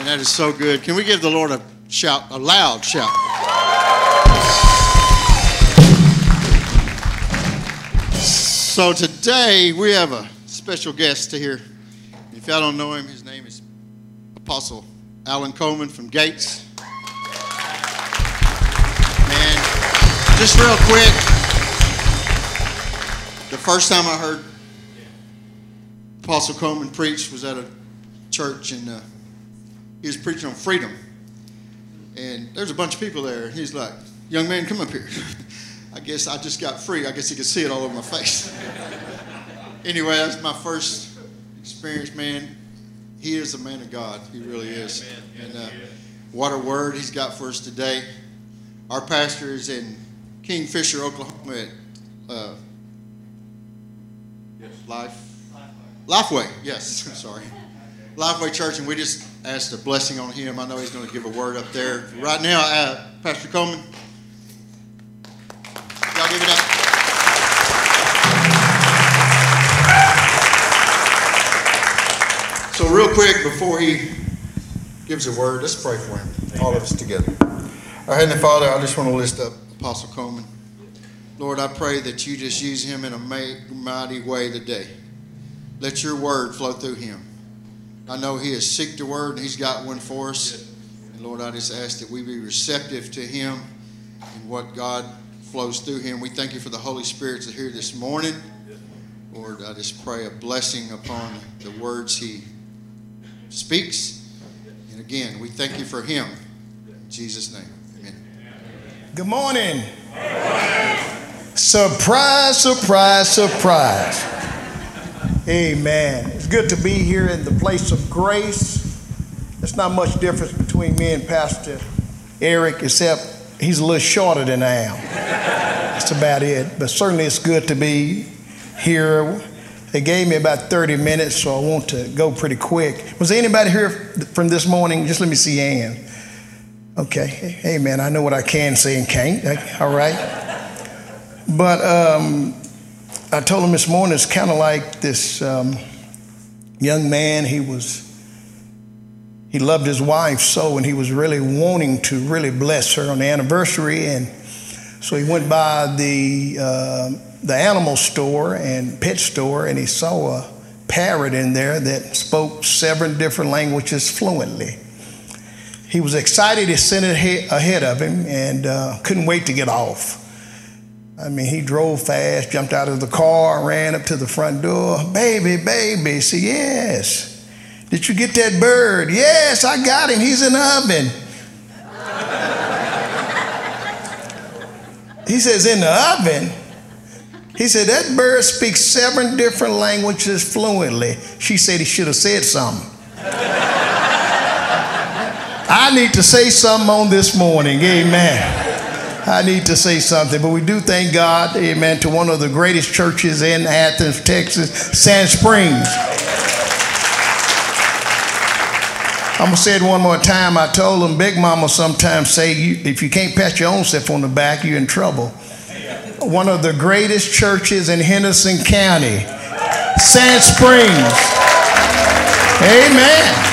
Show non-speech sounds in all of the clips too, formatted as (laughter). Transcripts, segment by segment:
And that is so good. Can we give the Lord a shout, a loud shout? So today we have a special guest to hear. If y'all don't know him, his name is Apostle Alan Coleman from Gates. Man, just real quick, the first time I heard Apostle Coleman preach was at a church, in uh, he was preaching on freedom. And there's a bunch of people there, he's like, "Young man, come up here." (laughs) I guess I just got free. I guess you can see it all over my face. (laughs) anyway, that's my first experience, man. He is a man of God. He really is. And uh, what a word he's got for us today. Our pastor is in Kingfisher, Oklahoma at uh, Life. Lifeway, yes, I'm (laughs) sorry. Lifeway Church, and we just asked a blessing on him. I know he's going to give a word up there. Right now, uh, Pastor Coleman, y'all give it up. So, real quick, before he gives a word, let's pray for him, all of us together. Our Heavenly Father, I just want to lift up Apostle Coleman. Lord, I pray that you just use him in a mighty way today. Let your word flow through him. I know he has seeked the word and he's got one for us. And Lord, I just ask that we be receptive to him and what God flows through him. We thank you for the Holy Spirit that's here this morning. Lord, I just pray a blessing upon the words he speaks. And again, we thank you for him. In Jesus' name, amen. Good morning. Surprise, surprise, surprise. Amen. It's good to be here in the place of grace. There's not much difference between me and Pastor Eric, except he's a little shorter than I am. That's about it. But certainly it's good to be here. They gave me about 30 minutes, so I want to go pretty quick. Was anybody here from this morning? Just let me see Ann. Okay. Hey, man, I know what I can say and can't. All right. But um, I told him this morning it's kind of like this um, young man. He was he loved his wife so, and he was really wanting to really bless her on the anniversary, and so he went by the uh, the animal store and pet store, and he saw a parrot in there that spoke seven different languages fluently. He was excited. He sent it ahead of him and uh, couldn't wait to get off. I mean, he drove fast, jumped out of the car, ran up to the front door. Baby, baby. Said, Yes. Did you get that bird? Yes, I got him. He's in the oven. he says, In the oven? He said, That bird speaks seven different languages fluently. She said he should have said something. I need to say something on this morning. Amen. I need to say something, but we do thank God, amen, to one of the greatest churches in Athens, Texas, Sand Springs. I'm gonna say it one more time. I told them Big Mama sometimes say, if you can't pat your own self on the back, you're in trouble. One of the greatest churches in Henderson County, Sand Springs. Amen.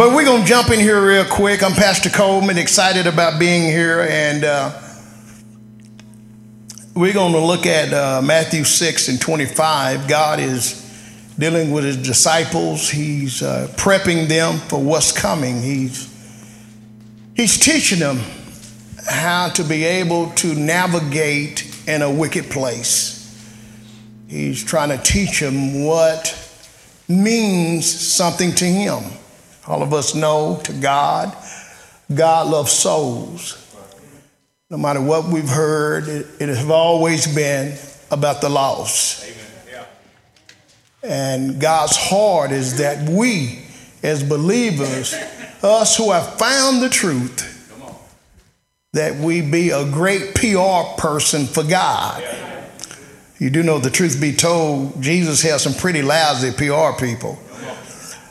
But we're going to jump in here real quick. I'm Pastor Coleman, excited about being here. And uh, we're going to look at uh, Matthew 6 and 25. God is dealing with his disciples, he's uh, prepping them for what's coming. He's, he's teaching them how to be able to navigate in a wicked place. He's trying to teach them what means something to him. All of us know to God, God loves souls. No matter what we've heard, it, it has always been about the lost. And God's heart is that we, as believers, us who have found the truth, that we be a great PR person for God. You do know the truth be told, Jesus has some pretty lousy PR people.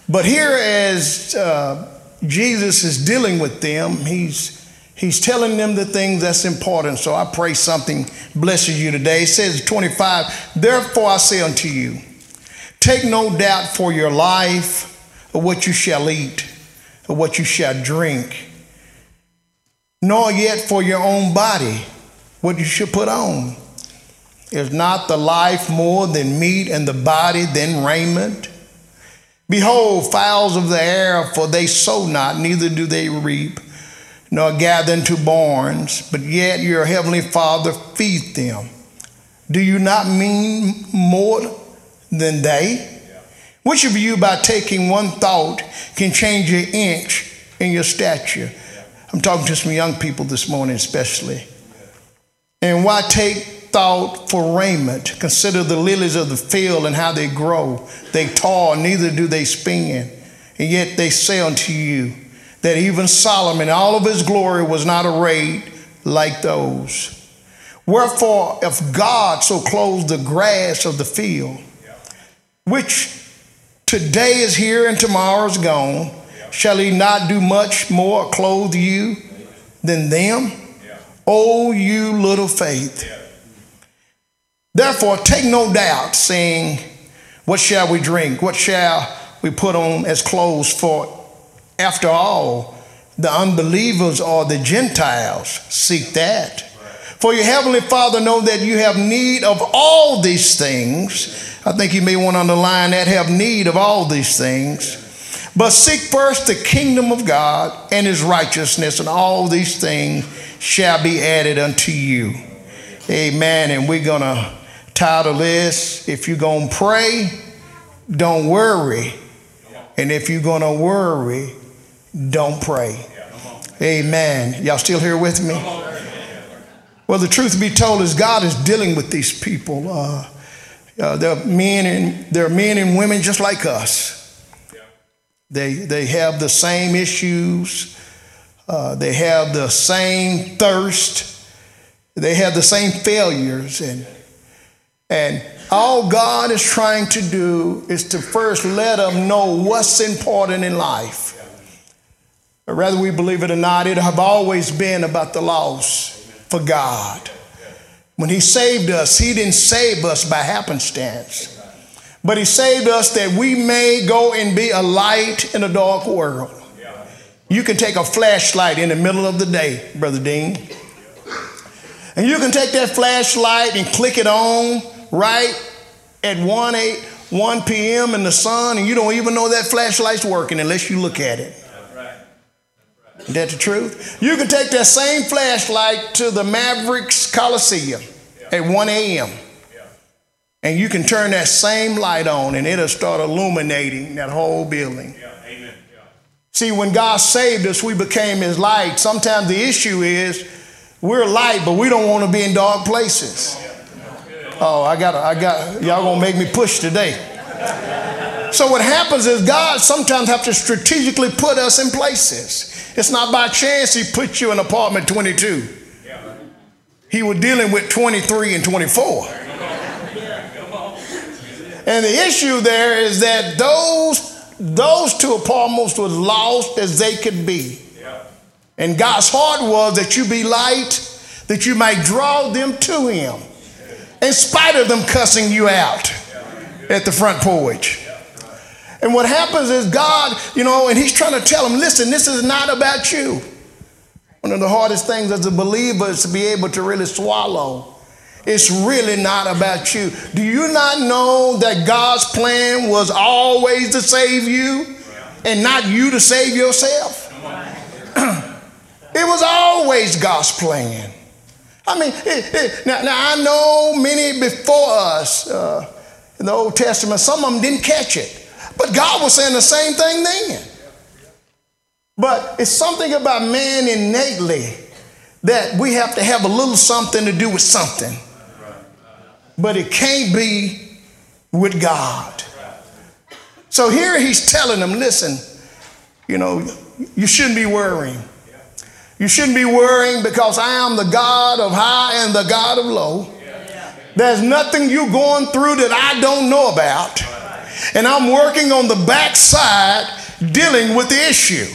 But here, as uh, Jesus is dealing with them, he's He's telling them the things that's important. So I pray something blesses you today. It says 25, therefore I say unto you, take no doubt for your life of what you shall eat, or what you shall drink, nor yet for your own body what you should put on. Is not the life more than meat, and the body than raiment? Behold, fowls of the air, for they sow not, neither do they reap, nor gather into barns, but yet your heavenly Father feeds them. Do you not mean more than they? Which of you, by taking one thought, can change an inch in your stature? I'm talking to some young people this morning, especially. And why take thought for raiment? Consider the lilies of the field and how they grow. They toil, neither do they spin. And yet they say unto you that even Solomon, all of his glory, was not arrayed like those. Wherefore, if God so clothes the grass of the field, which today is here and tomorrow is gone, shall he not do much more clothe you than them? O oh, you little faith. Therefore, take no doubt, saying, What shall we drink? What shall we put on as clothes? For after all, the unbelievers or the Gentiles seek that. For your heavenly Father know that you have need of all these things. I think you may want to underline that have need of all these things. But seek first the kingdom of God and his righteousness, and all these things shall be added unto you. Amen. And we're going to title this If You're Going to Pray, Don't Worry. And if you're going to worry, don't pray. Amen. Y'all still here with me? Well, the truth be told is God is dealing with these people. Uh, uh, they're men and they're men and women just like us. They they have the same issues. Uh, they have the same thirst. They have the same failures and and all God is trying to do is to first let them know what's important in life. Or whether we believe it or not, it have always been about the loss for God. When He saved us, He didn't save us by happenstance, but He saved us that we may go and be a light in a dark world. You can take a flashlight in the middle of the day, Brother Dean, and you can take that flashlight and click it on right at 1, 8, 1 p.m. in the sun, and you don't even know that flashlight's working unless you look at it. Is that the truth? You can take that same flashlight to the Mavericks Coliseum at 1 a.m. And you can turn that same light on and it'll start illuminating that whole building. Yeah. Amen. See, when God saved us, we became His light. Sometimes the issue is we're light, but we don't want to be in dark places. Oh, I got, I got, y'all gonna make me push today. So what happens is God sometimes have to strategically put us in places. It's not by chance He put you in apartment 22. He was dealing with 23 and 24. And the issue there is that those those two apartments were lost as they could be. And God's heart was that you be light, that you might draw them to Him, in spite of them cussing you out at the front porch. And what happens is God, you know, and He's trying to tell them, listen, this is not about you. One of the hardest things as a believer is to be able to really swallow. It's really not about you. Do you not know that God's plan was always to save you and not you to save yourself? (clears throat) it was always God's plan. I mean, now, now, I know many before us uh, in the Old Testament, some of them didn't catch it. But God was saying the same thing then. But it's something about man innately that we have to have a little something to do with something. But it can't be with God. So here he's telling them listen, you know, you shouldn't be worrying. You shouldn't be worrying because I am the God of high and the God of low. There's nothing you're going through that I don't know about. And I'm working on the backside dealing with the issue.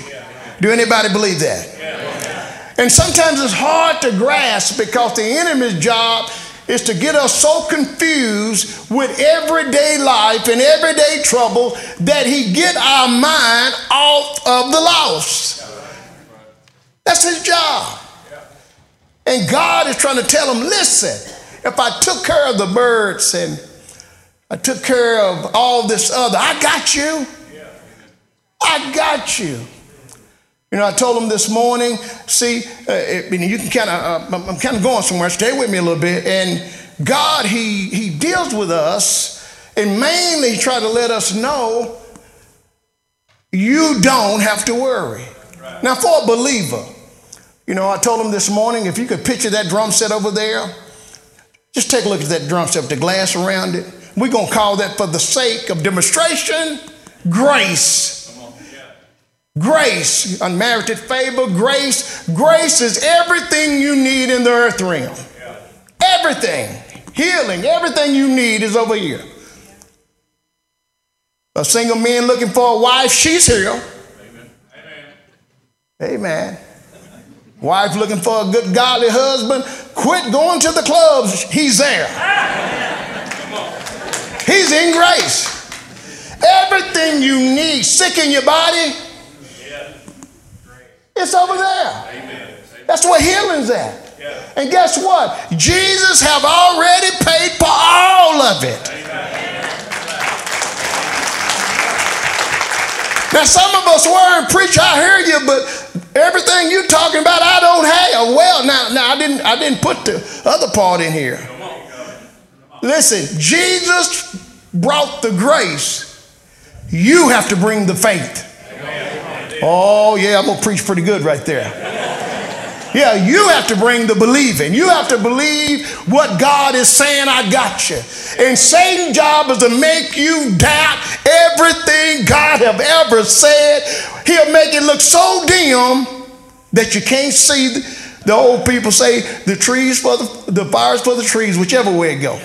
Do anybody believe that? And sometimes it's hard to grasp because the enemy's job is to get us so confused with everyday life and everyday trouble that he get our mind off of the lost. That's his job. And God is trying to tell him, listen, if I took care of the birds and I took care of all this other, I got you. I got you. You know, I told him this morning, see, uh, it, you can kind of, uh, I'm kind of going somewhere, stay with me a little bit. And God, he, he deals with us, and mainly he tried to let us know you don't have to worry. Right. Now, for a believer, you know, I told him this morning, if you could picture that drum set over there, just take a look at that drum set with the glass around it. We're going to call that for the sake of demonstration, grace. Grace, unmerited favor, grace. Grace is everything you need in the earth realm. Everything. Healing, everything you need is over here. A single man looking for a wife, she's here. Amen. Amen. Amen. Wife looking for a good godly husband, quit going to the clubs. He's there. He's in grace. Everything you need, sick in your body, it's over there. That's where healing's at. And guess what? Jesus have already paid for all of it. Now, some of us were preach, I hear you, but everything you're talking about, I don't have. Well, now, now I didn't, I didn't put the other part in here. Listen, Jesus brought the grace. You have to bring the faith. Oh, yeah, I'm to preach pretty good right there. Yeah, you have to bring the believing. You have to believe what God is saying, I got you. And Satan's job is to make you doubt everything God have ever said. He'll make it look so dim that you can't see. The old people say the trees for the, the fires for the trees, whichever way it go.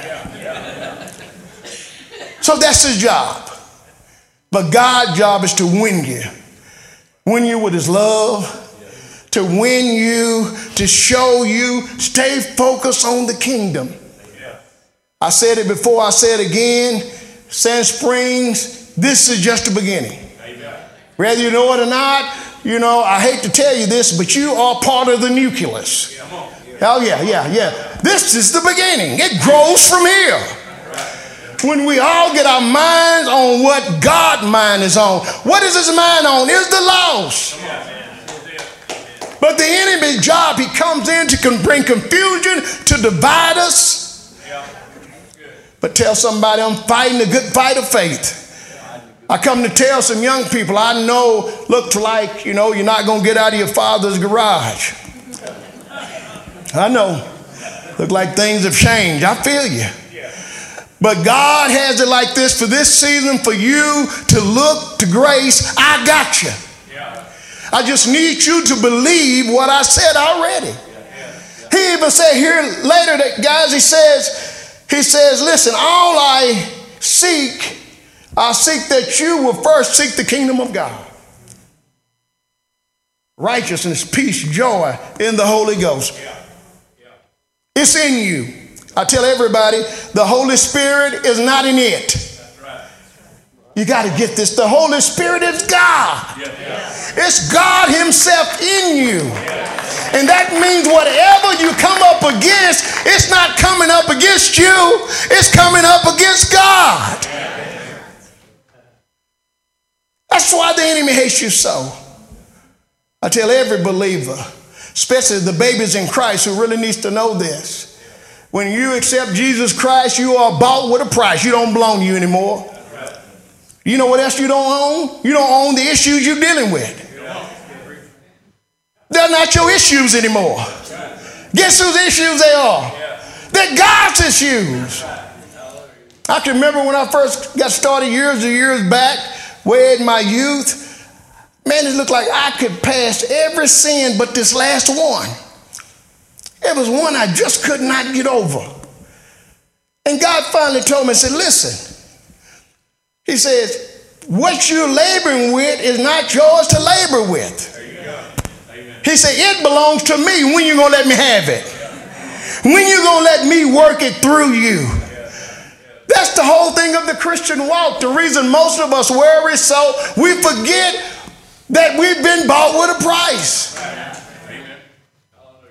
So that's his job. But God's job is to win you win you with his love, to win you, to show you, stay focused on the kingdom. I said it before, I said it again. Sand Springs, this is just the beginning. Whether you know it or not, you know, I hate to tell you this, but you are part of the nucleus. Oh, yeah, yeah, yeah. This is the beginning. It grows from here when we all get our minds on what God's mind is on. What is his mind on? Is the lost. But the enemy's job, he comes in to bring confusion, to divide us. But tell somebody I'm fighting a good fight of faith. I come to tell some young people I know look like, you know, you're not going to get out of your father's garage. I know. Look like things have changed. I feel you. But God has it like this for this season for you to look to grace. I got you. I just need you to believe what I said already. He even said here later that guys, he says, he says, listen, all I seek, I seek that you will first seek the kingdom of God. Righteousness, peace, joy in the Holy Ghost. It's in you. I tell everybody the Holy Spirit is not in it. You got to get this. The Holy Spirit is God. It's God Himself in you. And that means whatever you come up against, it's not coming up against you, it's coming up against God. That's why the enemy hates you so. I tell every believer, especially the babies in Christ who really needs to know this. When you accept Jesus Christ, you are bought with a price. You don't belong to you anymore. You know what else you don't own? You don't own the issues you're dealing with. They're not your issues anymore. Guess whose issues they are? They're God's issues. I can remember when I first got started years and years back, way in my youth. Man, it looked like I could pass every sin but this last one. It was one I just could not get over. And God finally told me, said, listen, He says, what you're laboring with is not yours to labor with. He said, it belongs to me. When you going to let me have it? When you to let me work it through you? That's the whole thing of the Christian walk. The reason most of us worry so, we forget that we've been bought with a price.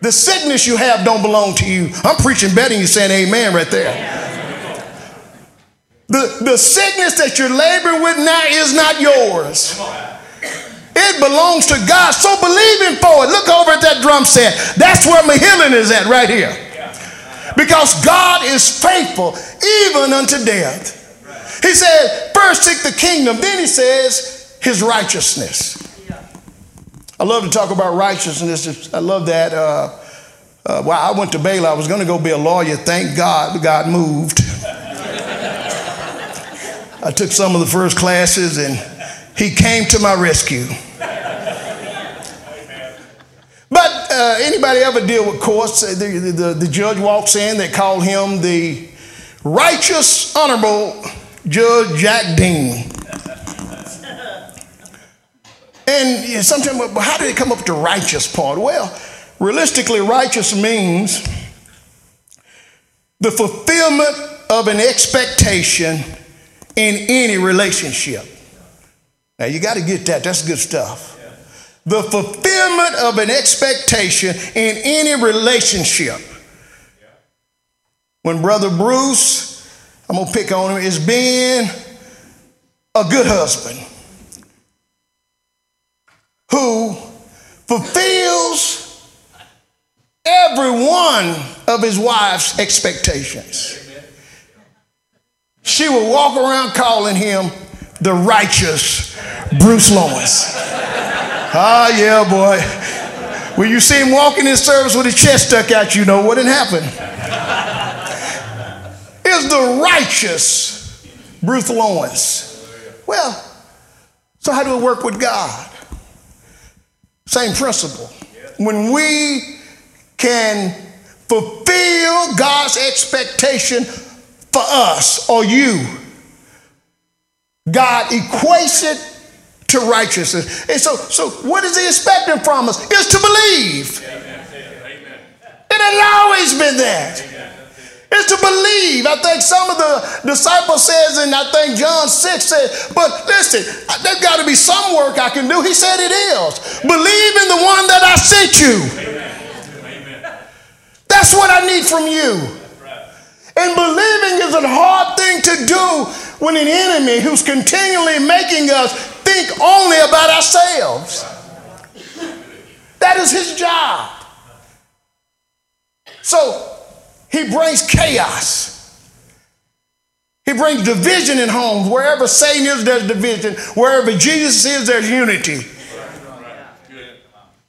The sickness you have don't belong to you. I'm preaching better than you saying amen right there. The, the sickness that you're laboring with now is not yours. It belongs to God. So believe Him for it. Look over at that drum set. That's where my healing is at, right here. Because God is faithful even unto death. He said, first seek the kingdom, then he says, his righteousness. I love to talk about righteousness. I love that. Uh, uh, well, I went to Baylor. I was going to go be a lawyer. Thank God, God moved. I took some of the first classes, and He came to my rescue. But uh, anybody ever deal with courts? The, the, the judge walks in. They call him the righteous, honorable Judge Jack Dean. And sometimes, well, how did it come up with the righteous part? Well, realistically, righteous means the fulfillment of an expectation in any relationship. Now, you got to get that. That's good stuff. The fulfillment of an expectation in any relationship. When Brother Bruce, I'm going to pick on him, is being a good husband who fulfills every one of his wife's expectations. She will walk around calling him the righteous Bruce Lawrence. Ah, yeah, boy. When you see him walking in service with his chest stuck out, you know what had happened. Is the righteous Bruce Lawrence. Well, so how do we work with God? Same principle. When we can fulfill God's expectation for us or you, God equates it to righteousness. And so, so what is he expecting from us? Is to believe. Amen. It has always been that is to believe. I think some of the disciples says, and I think John 6 said, but listen, there's got to be some work I can do. He said it is. Believe in the one that I sent you. That's what I need from you. And believing is a hard thing to do when an enemy who's continually making us think only about ourselves. That is his job. So he brings chaos. He brings division in homes. Wherever Satan is, there's division. Wherever Jesus is, there's unity.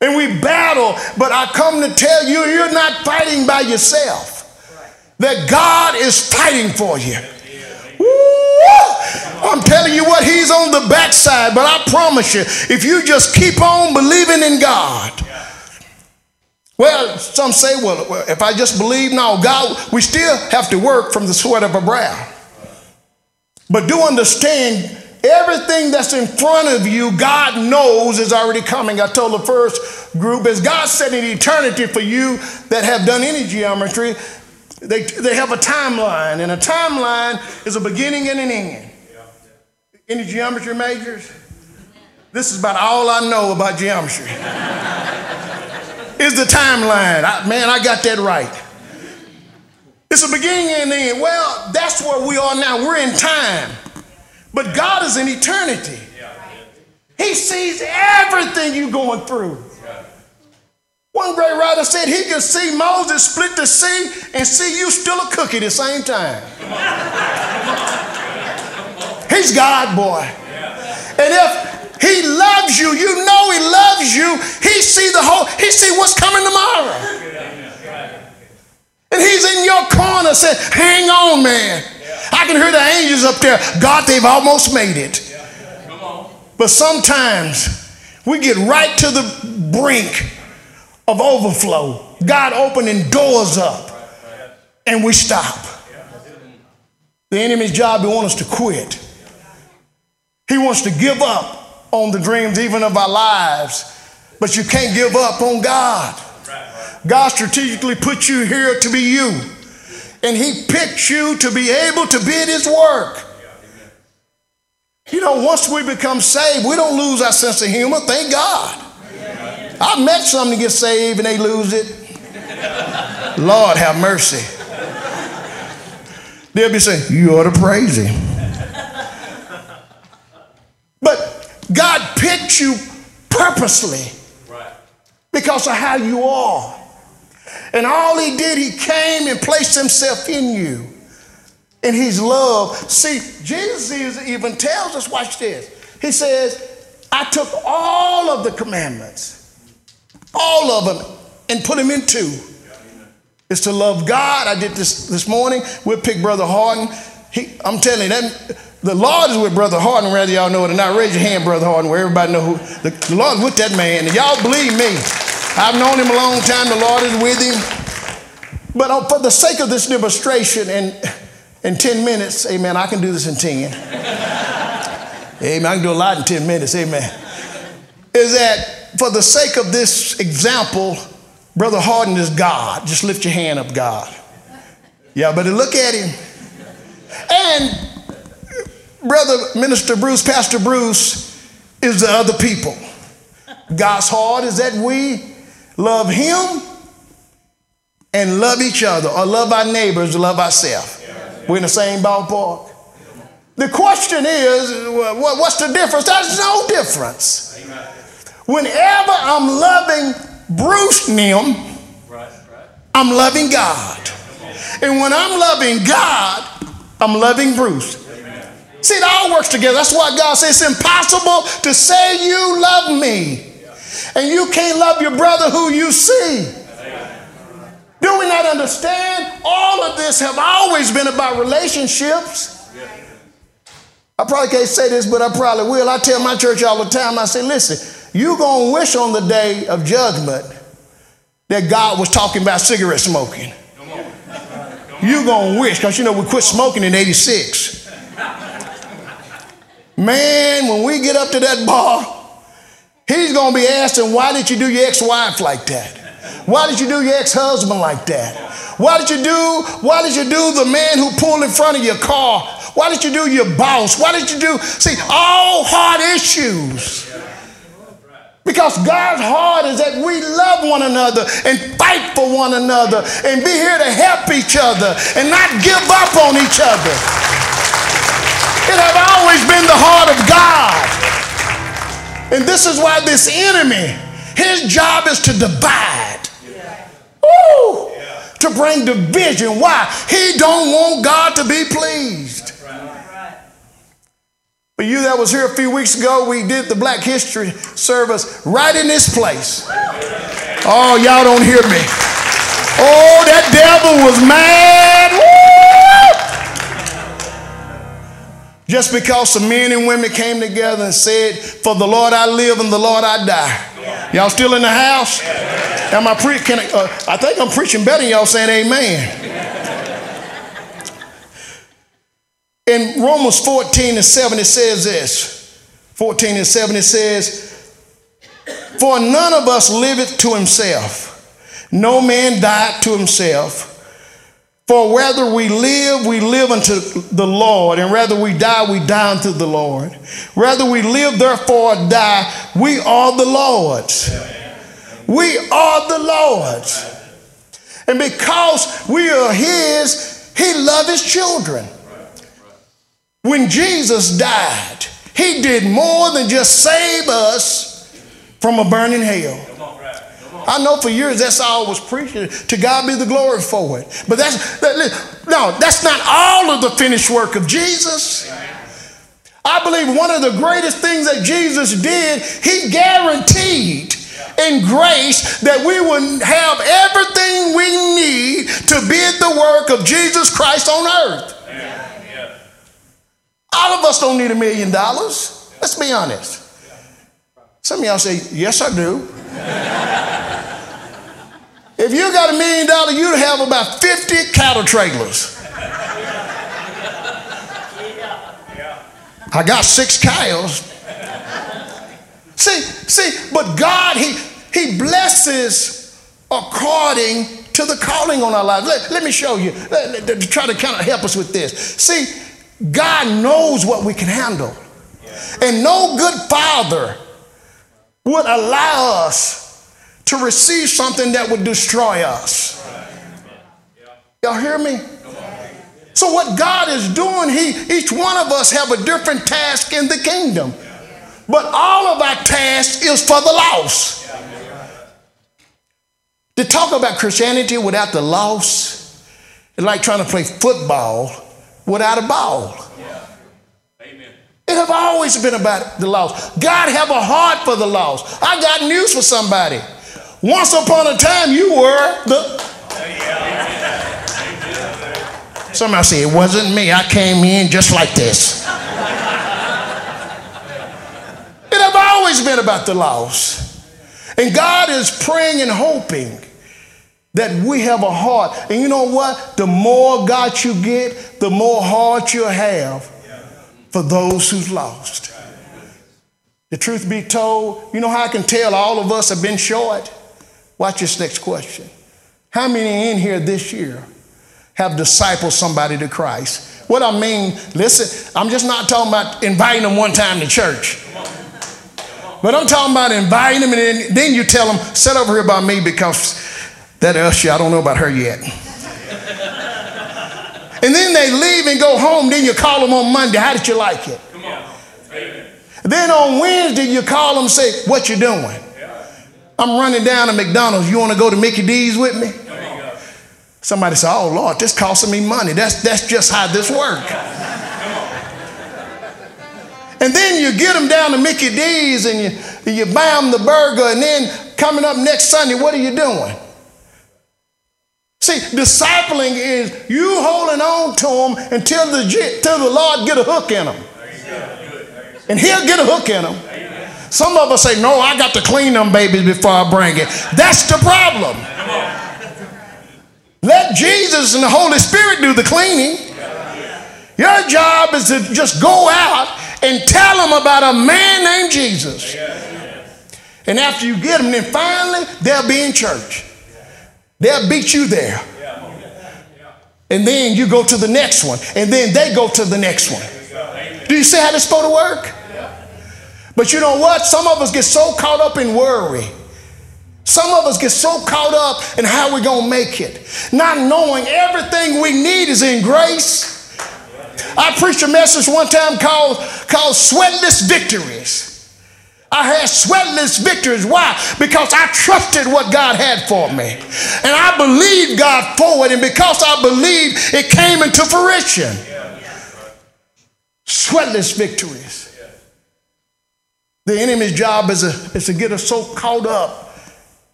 And we battle, but I come to tell you, you're not fighting by yourself. That God is fighting for you. I'm telling you what, He's on the backside, but I promise you, if you just keep on believing in God, well, some say, well, if I just believe, now, God, we still have to work from the sweat of our brow. But do understand, everything that's in front of you, God knows is already coming. I told the first group, as God set in eternity for you that have done any geometry, they, they have a timeline, and a timeline is a beginning and an end. Any geometry majors? This is about all I know about geometry is the timeline. I, man, I got that right. It's a beginning and an end. Well, that's where we are now. We're in time. But God is in eternity. He sees everything you're going through. One great writer said he could see Moses split the sea and see you still a cookie at the same time. He's God, boy. And if he loves you. You know he loves you. He see the whole, he see what's coming tomorrow. And he's in your corner saying, hang on, man. I can hear the angels up there. God, they've almost made it. But sometimes we get right to the brink of overflow. God opening doors up and we stop. The enemy's job, he wants us to quit. He wants to give up on the dreams even of our lives. But you can't give up on God. God strategically put you here to be you. And He picked you to be able to be in His work. You know, once we become saved, we don't lose our sense of humor. Thank God. I've met some to get saved and they lose it. Lord have mercy. They'll be saying, You ought to praise Him. But God picked you purposely because of how you are. And all He did, He came and placed Himself in you. And His love. See, Jesus even tells us, watch this. He says, I took all of the commandments, all of them, and put them in two. Is to love God. I did this this morning. We'll pick Brother Harden. He, I'm telling you, that, the Lord is with Brother Harden, whether y'all know it or not. Raise your hand, Brother Harden, where everybody know who. The, the Lord is with that man. And y'all believe me. I've known him a long time. The Lord is with him. But uh, for the sake of this demonstration, and in 10 minutes, amen, I can do this in 10. amen, I can do a lot in 10 minutes, amen. Is that for the sake of this example, Brother Harden is God. Just lift your hand up, God. Yeah, but look at him. And Brother Minister Bruce, Pastor Bruce, is the other people. God's heart is that we love Him and love each other, or love our neighbors, love ourselves. We're in the same ballpark. The question is, what's the difference? There's no difference. Whenever I'm loving Bruce Nim, I'm loving God. And when I'm loving God, I'm loving Bruce. See, it all works together. That's why God says it's impossible to say you love me and you can't love your brother who you see. Do we not understand? All of this have always been about relationships. I probably can't say this, but I probably will. I tell my church all the time, I say, listen, you're going to wish on the day of judgment that God was talking about cigarette smoking. You're going to wish, because you know we quit smoking in 86. Man, when we get up to that bar, he's going to be asking, why did you do your ex-wife like that? Why did you do your ex-husband like that? Why did you do, why did you do the man who pulled in front of your car? Why did you do your boss? Why did you do, see, all hard issues. Because God's heart is that we love one another and fight for one another and be here to help each other and not give up on each other. It has always been the heart of God. And this is why this enemy, his job is to divide. Woo! To bring division. Why? He don't want God to be pleased. For you that was here a few weeks ago, we did the Black History service right in this place. Oh, y'all don't hear me. Oh, that devil was mad. Woo! Just because some men and women came together and said, For the Lord I live and the Lord I die. Y'all still in the house? Am I pre- I, uh, I think I'm preaching better y'all saying amen. In Romans 14 and 7, it says this 14 and 7, it says, For none of us liveth to himself, no man died to himself. For whether we live, we live unto the Lord, and whether we die, we die unto the Lord. Whether we live, therefore, die, we are the Lord's. We are the Lord's. And because we are His, He loves His children. When Jesus died, he did more than just save us from a burning hell. I know for years that's all I was preaching. To God be the glory for it. But that's that, no, that's not all of the finished work of Jesus. I believe one of the greatest things that Jesus did, he guaranteed in grace that we would have everything we need to be the work of Jesus Christ on earth. All of us don't need a million dollars. Let's be honest. Some of y'all say, Yes, I do. if you got a million dollars, you'd have about 50 cattle trailers. I got six cows. See, see, but God, He He blesses according to the calling on our lives. Let, let me show you, let, let, to try to kind of help us with this. See, God knows what we can handle. And no good father would allow us to receive something that would destroy us. Y'all hear me? So what God is doing, he, each one of us have a different task in the kingdom. But all of our task is for the lost. To talk about Christianity without the lost is like trying to play football without a ball. Amen. It have always been about the lost. God have a heart for the lost. I got news for somebody. Once upon a time, you were the. Somebody say, it wasn't me. I came in just like this. it have always been about the lost. And God is praying and hoping that we have a heart. And you know what? The more God you get, the more heart you'll have for those who's lost. The truth be told, you know how I can tell all of us have been short? Watch this next question. How many in here this year have discipled somebody to Christ? What I mean, listen, I'm just not talking about inviting them one time to church. But I'm talking about inviting them and then, then you tell them, sit over here by me because that usher, I don't know about her yet. And then they leave and go home. Then you call them on Monday. How did you like it? Come on. Then on Wednesday, you call them and say, What you doing? Yeah. I'm running down to McDonald's. You want to go to Mickey D's with me? Somebody say, Oh Lord, this costing me money. That's, that's just how this works. And then you get them down to Mickey D's and you, you buy them the burger. And then coming up next Sunday, what are you doing? See, discipling is you holding on to them until the, until the Lord get a hook in them. And he'll get a hook in them. Some of us say, no, I got to clean them babies before I bring it. That's the problem. Let Jesus and the Holy Spirit do the cleaning. Your job is to just go out and tell them about a man named Jesus. And after you get them, then finally they'll be in church. They'll beat you there. And then you go to the next one. And then they go to the next one. Do you see how this supposed to work? But you know what? Some of us get so caught up in worry. Some of us get so caught up in how we're going to make it, not knowing everything we need is in grace. I preached a message one time called, called Sweatless Victories. I had sweatless victories. Why? Because I trusted what God had for me. And I believed God for it. And because I believed, it came into fruition. Sweatless victories. The enemy's job is, a, is to get us so caught up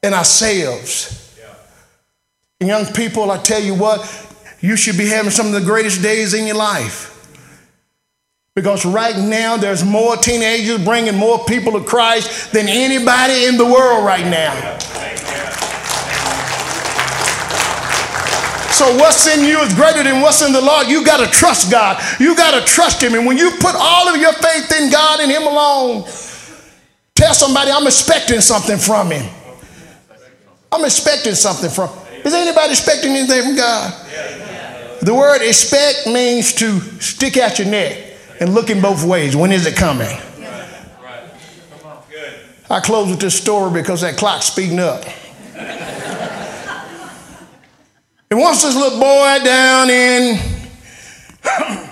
in ourselves. And young people, I tell you what, you should be having some of the greatest days in your life. Because right now there's more teenagers bringing more people to Christ than anybody in the world right now. So what's in you is greater than what's in the Lord. You got to trust God. You got to trust Him. And when you put all of your faith in God and Him alone, tell somebody, I'm expecting something from Him. I'm expecting something from Is anybody expecting anything from God? The word expect means to stick out your neck and looking both ways. When is it coming? I close with this story because that clock's speeding up. and once this little boy down in (clears throat)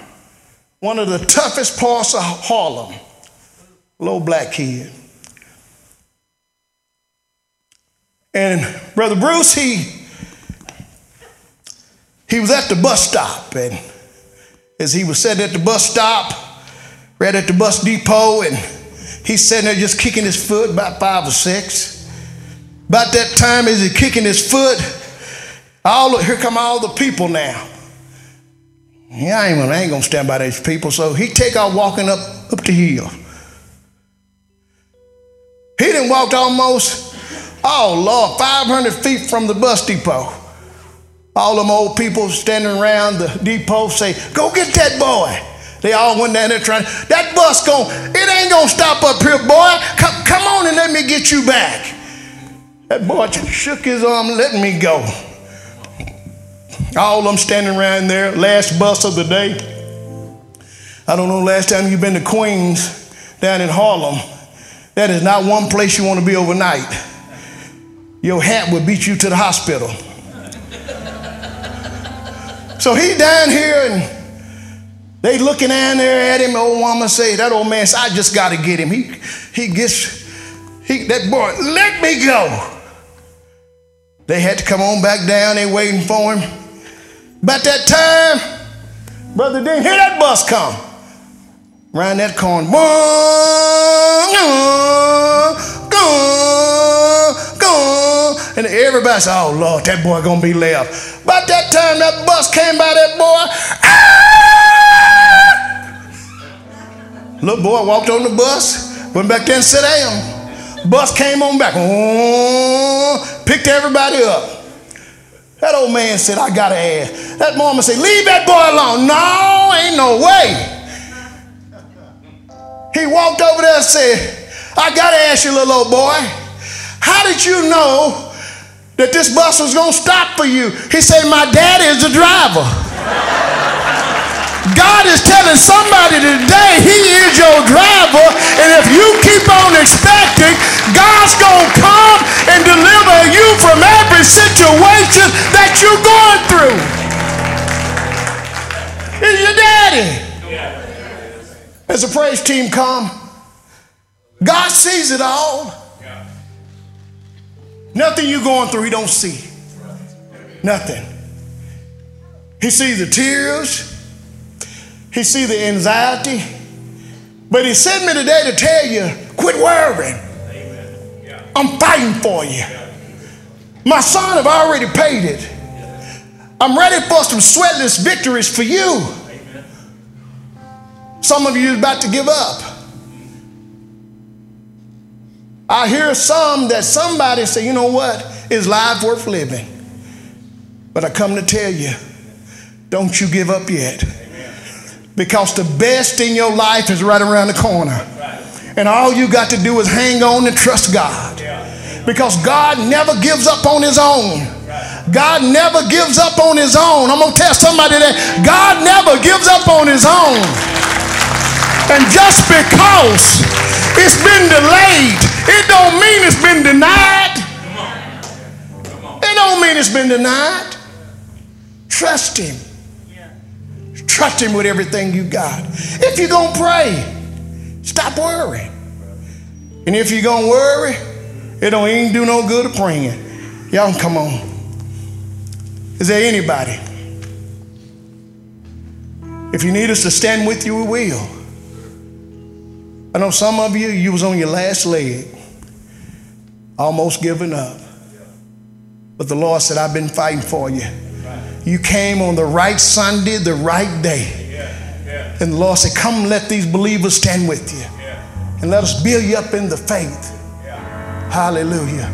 one of the toughest parts of Harlem, little black kid. And Brother Bruce, he he was at the bus stop and as he was sitting at the bus stop, right at the bus depot, and he's sitting there just kicking his foot, about five or six. About that time, as he's kicking his foot, all here come all the people now. Yeah, I ain't, I ain't gonna stand by these people. So he take off walking up up the hill. He didn't walk almost, oh Lord, 500 feet from the bus depot. All them old people standing around the depot say, Go get that boy. They all went down there trying. That bus going, it ain't gonna stop up here, boy. Come, come on and let me get you back. That boy just shook his arm, letting me go. All them standing around there, last bus of the day. I don't know last time you've been to Queens down in Harlem. That is not one place you want to be overnight. Your hat would beat you to the hospital. So he down here and they looking down there at him. The old woman say, that old man I just got to get him. He, he gets, he, that boy, let me go. They had to come on back down. They waiting for him. About that time, brother didn't hear that bus come. Around that corner, and everybody said, "Oh Lord, that boy gonna be left." About that time, that bus came by. That boy, ah! little boy walked on the bus, went back there and sat down. Bus came on back, oh, picked everybody up. That old man said, I gotta ask. That mama said, Leave that boy alone. No, ain't no way. He walked over there and said, I gotta ask you, little old boy, how did you know that this bus was gonna stop for you? He said, My daddy is the driver. God is telling somebody today he is your driver, and if you keep on expecting, God's going to come and deliver you from every situation that you're going through. He's your daddy. As the praise team come, God sees it all. Nothing you're going through, he don't see. Nothing. He sees the tears. He see the anxiety. But he sent me today to tell you, quit worrying. I'm fighting for you. My son have already paid it. I'm ready for some sweatless victories for you. Some of you is about to give up. I hear some that somebody say, you know what, is life worth living? But I come to tell you, don't you give up yet because the best in your life is right around the corner. And all you got to do is hang on and trust God. Because God never gives up on his own. God never gives up on his own. I'm going to tell somebody that God never gives up on his own. And just because it's been delayed, it don't mean it's been denied. It don't mean it's been denied. Trust him. Trust Him with everything you got. If you're going to pray, stop worrying. And if you're going to worry, it don't even do no good praying. Y'all come on. Is there anybody? If you need us to stand with you, we will. I know some of you, you was on your last leg, almost giving up. But the Lord said, I've been fighting for you. You came on the right Sunday, the right day. And the Lord said, Come, let these believers stand with you. And let us build you up in the faith. Hallelujah.